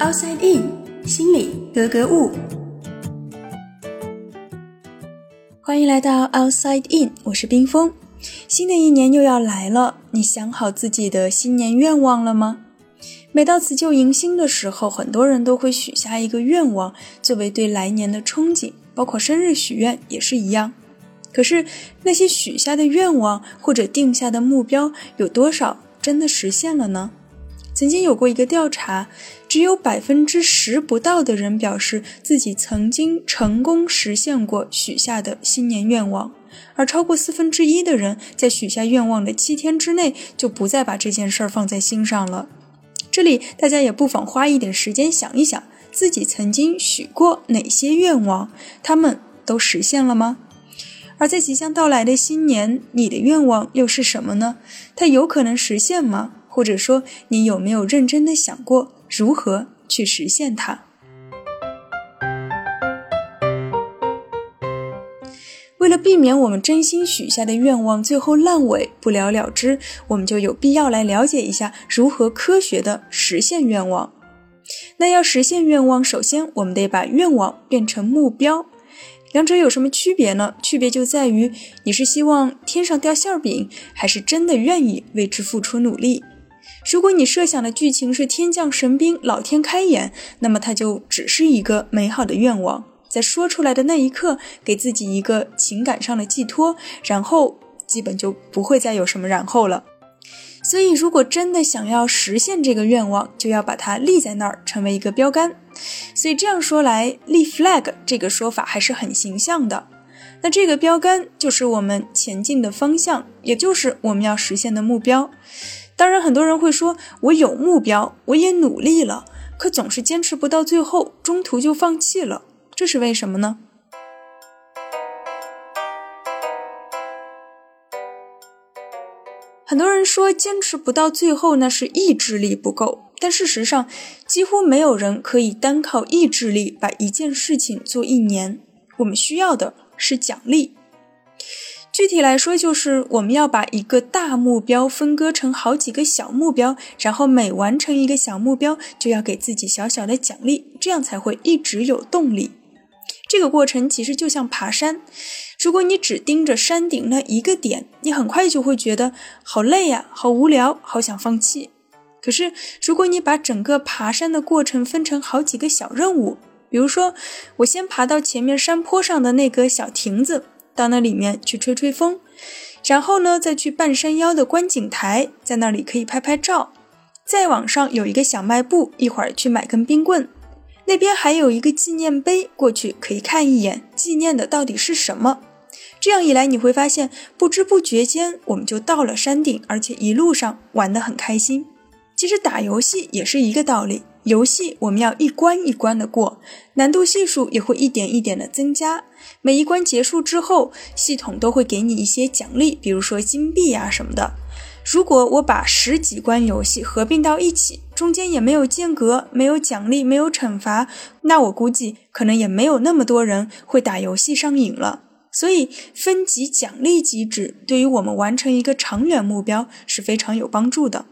Outside In，心里格格物。欢迎来到 Outside In，我是冰峰。新的一年又要来了，你想好自己的新年愿望了吗？每到辞旧迎新的时候，很多人都会许下一个愿望，作为对来年的憧憬，包括生日许愿也是一样。可是那些许下的愿望或者定下的目标，有多少真的实现了呢？曾经有过一个调查，只有百分之十不到的人表示自己曾经成功实现过许下的新年愿望，而超过四分之一的人在许下愿望的七天之内就不再把这件事儿放在心上了。这里大家也不妨花一点时间想一想，自己曾经许过哪些愿望，他们都实现了吗？而在即将到来的新年，你的愿望又是什么呢？它有可能实现吗？或者说，你有没有认真的想过如何去实现它？为了避免我们真心许下的愿望最后烂尾不了了之，我们就有必要来了解一下如何科学的实现愿望。那要实现愿望，首先我们得把愿望变成目标。两者有什么区别呢？区别就在于你是希望天上掉馅饼，还是真的愿意为之付出努力。如果你设想的剧情是天降神兵，老天开眼，那么它就只是一个美好的愿望，在说出来的那一刻，给自己一个情感上的寄托，然后基本就不会再有什么然后了。所以，如果真的想要实现这个愿望，就要把它立在那儿，成为一个标杆。所以这样说来，立 flag 这个说法还是很形象的。那这个标杆就是我们前进的方向，也就是我们要实现的目标。当然，很多人会说，我有目标，我也努力了，可总是坚持不到最后，中途就放弃了，这是为什么呢？很多人说坚持不到最后，那是意志力不够。但事实上，几乎没有人可以单靠意志力把一件事情做一年。我们需要的是奖励。具体来说，就是我们要把一个大目标分割成好几个小目标，然后每完成一个小目标，就要给自己小小的奖励，这样才会一直有动力。这个过程其实就像爬山。如果你只盯着山顶那一个点，你很快就会觉得好累呀，好无聊，好想放弃。可是，如果你把整个爬山的过程分成好几个小任务，比如说，我先爬到前面山坡上的那个小亭子，到那里面去吹吹风，然后呢，再去半山腰的观景台，在那里可以拍拍照，再往上有一个小卖部，一会儿去买根冰棍。那边还有一个纪念碑，过去可以看一眼，纪念的到底是什么？这样一来，你会发现不知不觉间我们就到了山顶，而且一路上玩得很开心。其实打游戏也是一个道理，游戏我们要一关一关的过，难度系数也会一点一点的增加。每一关结束之后，系统都会给你一些奖励，比如说金币啊什么的。如果我把十几关游戏合并到一起，中间也没有间隔，没有奖励，没有惩罚，那我估计可能也没有那么多人会打游戏上瘾了。所以，分级奖励机制对于我们完成一个长远目标是非常有帮助的。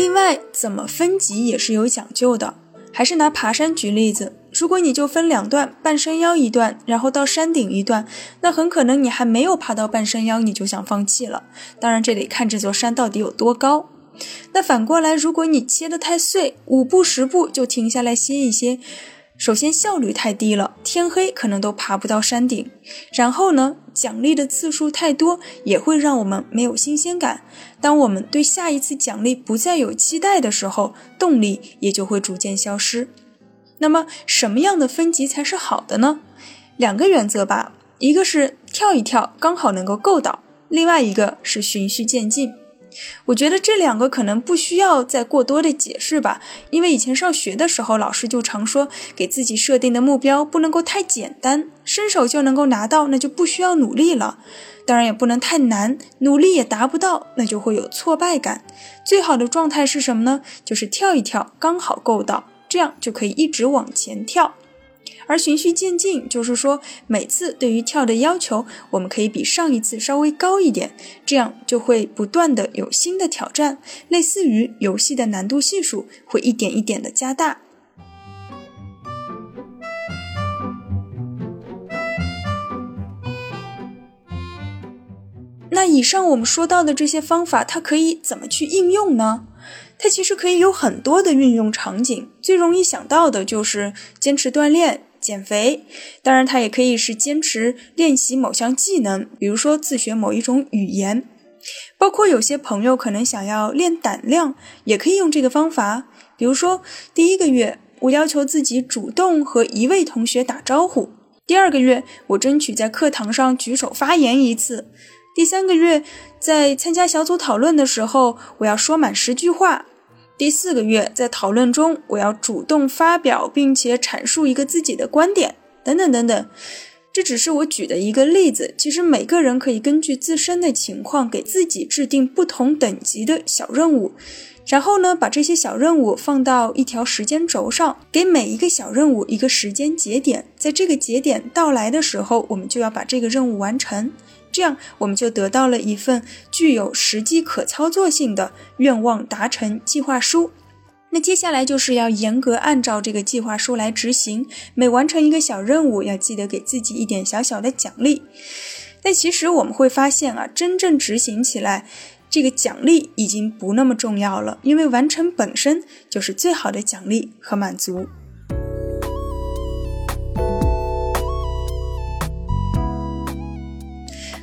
另外，怎么分级也是有讲究的。还是拿爬山举例子，如果你就分两段，半山腰一段，然后到山顶一段，那很可能你还没有爬到半山腰，你就想放弃了。当然，这得看这座山到底有多高。那反过来，如果你切得太碎，五步十步就停下来歇一歇，首先效率太低了，天黑可能都爬不到山顶。然后呢，奖励的次数太多，也会让我们没有新鲜感。当我们对下一次奖励不再有期待的时候，动力也就会逐渐消失。那么，什么样的分级才是好的呢？两个原则吧，一个是跳一跳刚好能够够到，另外一个是循序渐进。我觉得这两个可能不需要再过多的解释吧，因为以前上学的时候，老师就常说，给自己设定的目标不能够太简单，伸手就能够拿到，那就不需要努力了。当然也不能太难，努力也达不到，那就会有挫败感。最好的状态是什么呢？就是跳一跳，刚好够到，这样就可以一直往前跳。而循序渐进，就是说每次对于跳的要求，我们可以比上一次稍微高一点，这样就会不断的有新的挑战，类似于游戏的难度系数会一点一点的加大。那以上我们说到的这些方法，它可以怎么去应用呢？它其实可以有很多的运用场景，最容易想到的就是坚持锻炼。减肥，当然它也可以是坚持练习某项技能，比如说自学某一种语言。包括有些朋友可能想要练胆量，也可以用这个方法。比如说，第一个月我要求自己主动和一位同学打招呼；第二个月我争取在课堂上举手发言一次；第三个月在参加小组讨论的时候，我要说满十句话。第四个月，在讨论中，我要主动发表，并且阐述一个自己的观点，等等等等。这只是我举的一个例子。其实每个人可以根据自身的情况，给自己制定不同等级的小任务，然后呢，把这些小任务放到一条时间轴上，给每一个小任务一个时间节点，在这个节点到来的时候，我们就要把这个任务完成。这样，我们就得到了一份具有实际可操作性的愿望达成计划书。那接下来就是要严格按照这个计划书来执行，每完成一个小任务，要记得给自己一点小小的奖励。但其实我们会发现啊，真正执行起来，这个奖励已经不那么重要了，因为完成本身就是最好的奖励和满足。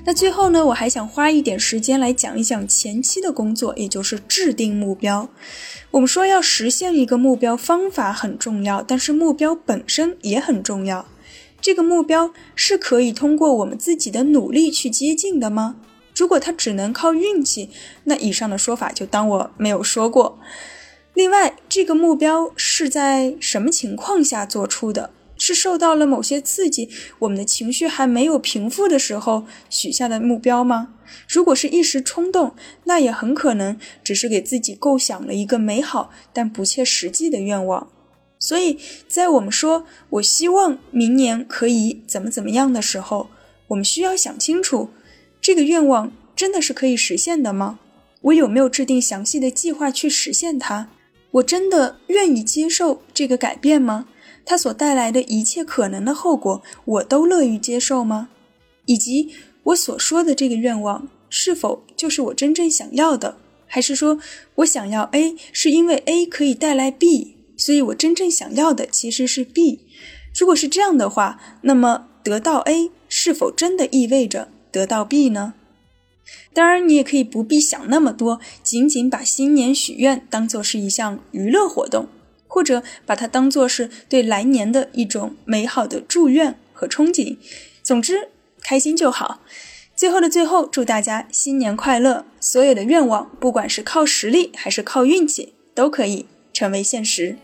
那最后呢，我还想花一点时间来讲一讲前期的工作，也就是制定目标。我们说要实现一个目标，方法很重要，但是目标本身也很重要。这个目标是可以通过我们自己的努力去接近的吗？如果它只能靠运气，那以上的说法就当我没有说过。另外，这个目标是在什么情况下做出的？是受到了某些刺激，我们的情绪还没有平复的时候许下的目标吗？如果是一时冲动，那也很可能只是给自己构想了一个美好但不切实际的愿望。所以在我们说“我希望明年可以怎么怎么样的时候”，我们需要想清楚，这个愿望真的是可以实现的吗？我有没有制定详细的计划去实现它？我真的愿意接受这个改变吗？它所带来的一切可能的后果，我都乐于接受吗？以及我所说的这个愿望，是否就是我真正想要的？还是说我想要 A，是因为 A 可以带来 B，所以我真正想要的其实是 B？如果是这样的话，那么得到 A 是否真的意味着得到 B 呢？当然，你也可以不必想那么多，仅仅把新年许愿当做是一项娱乐活动。或者把它当做是对来年的一种美好的祝愿和憧憬。总之，开心就好。最后的最后，祝大家新年快乐！所有的愿望，不管是靠实力还是靠运气，都可以成为现实。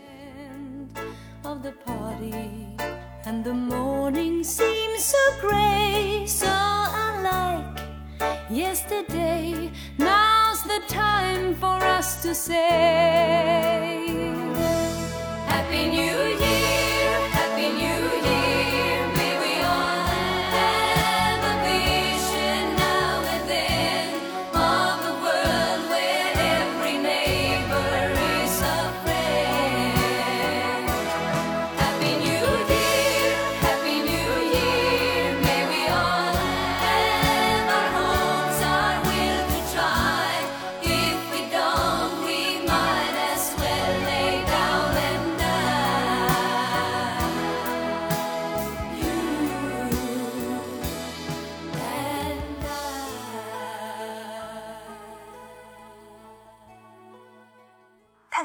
Happy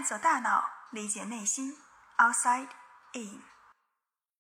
走大脑理解内心 outside in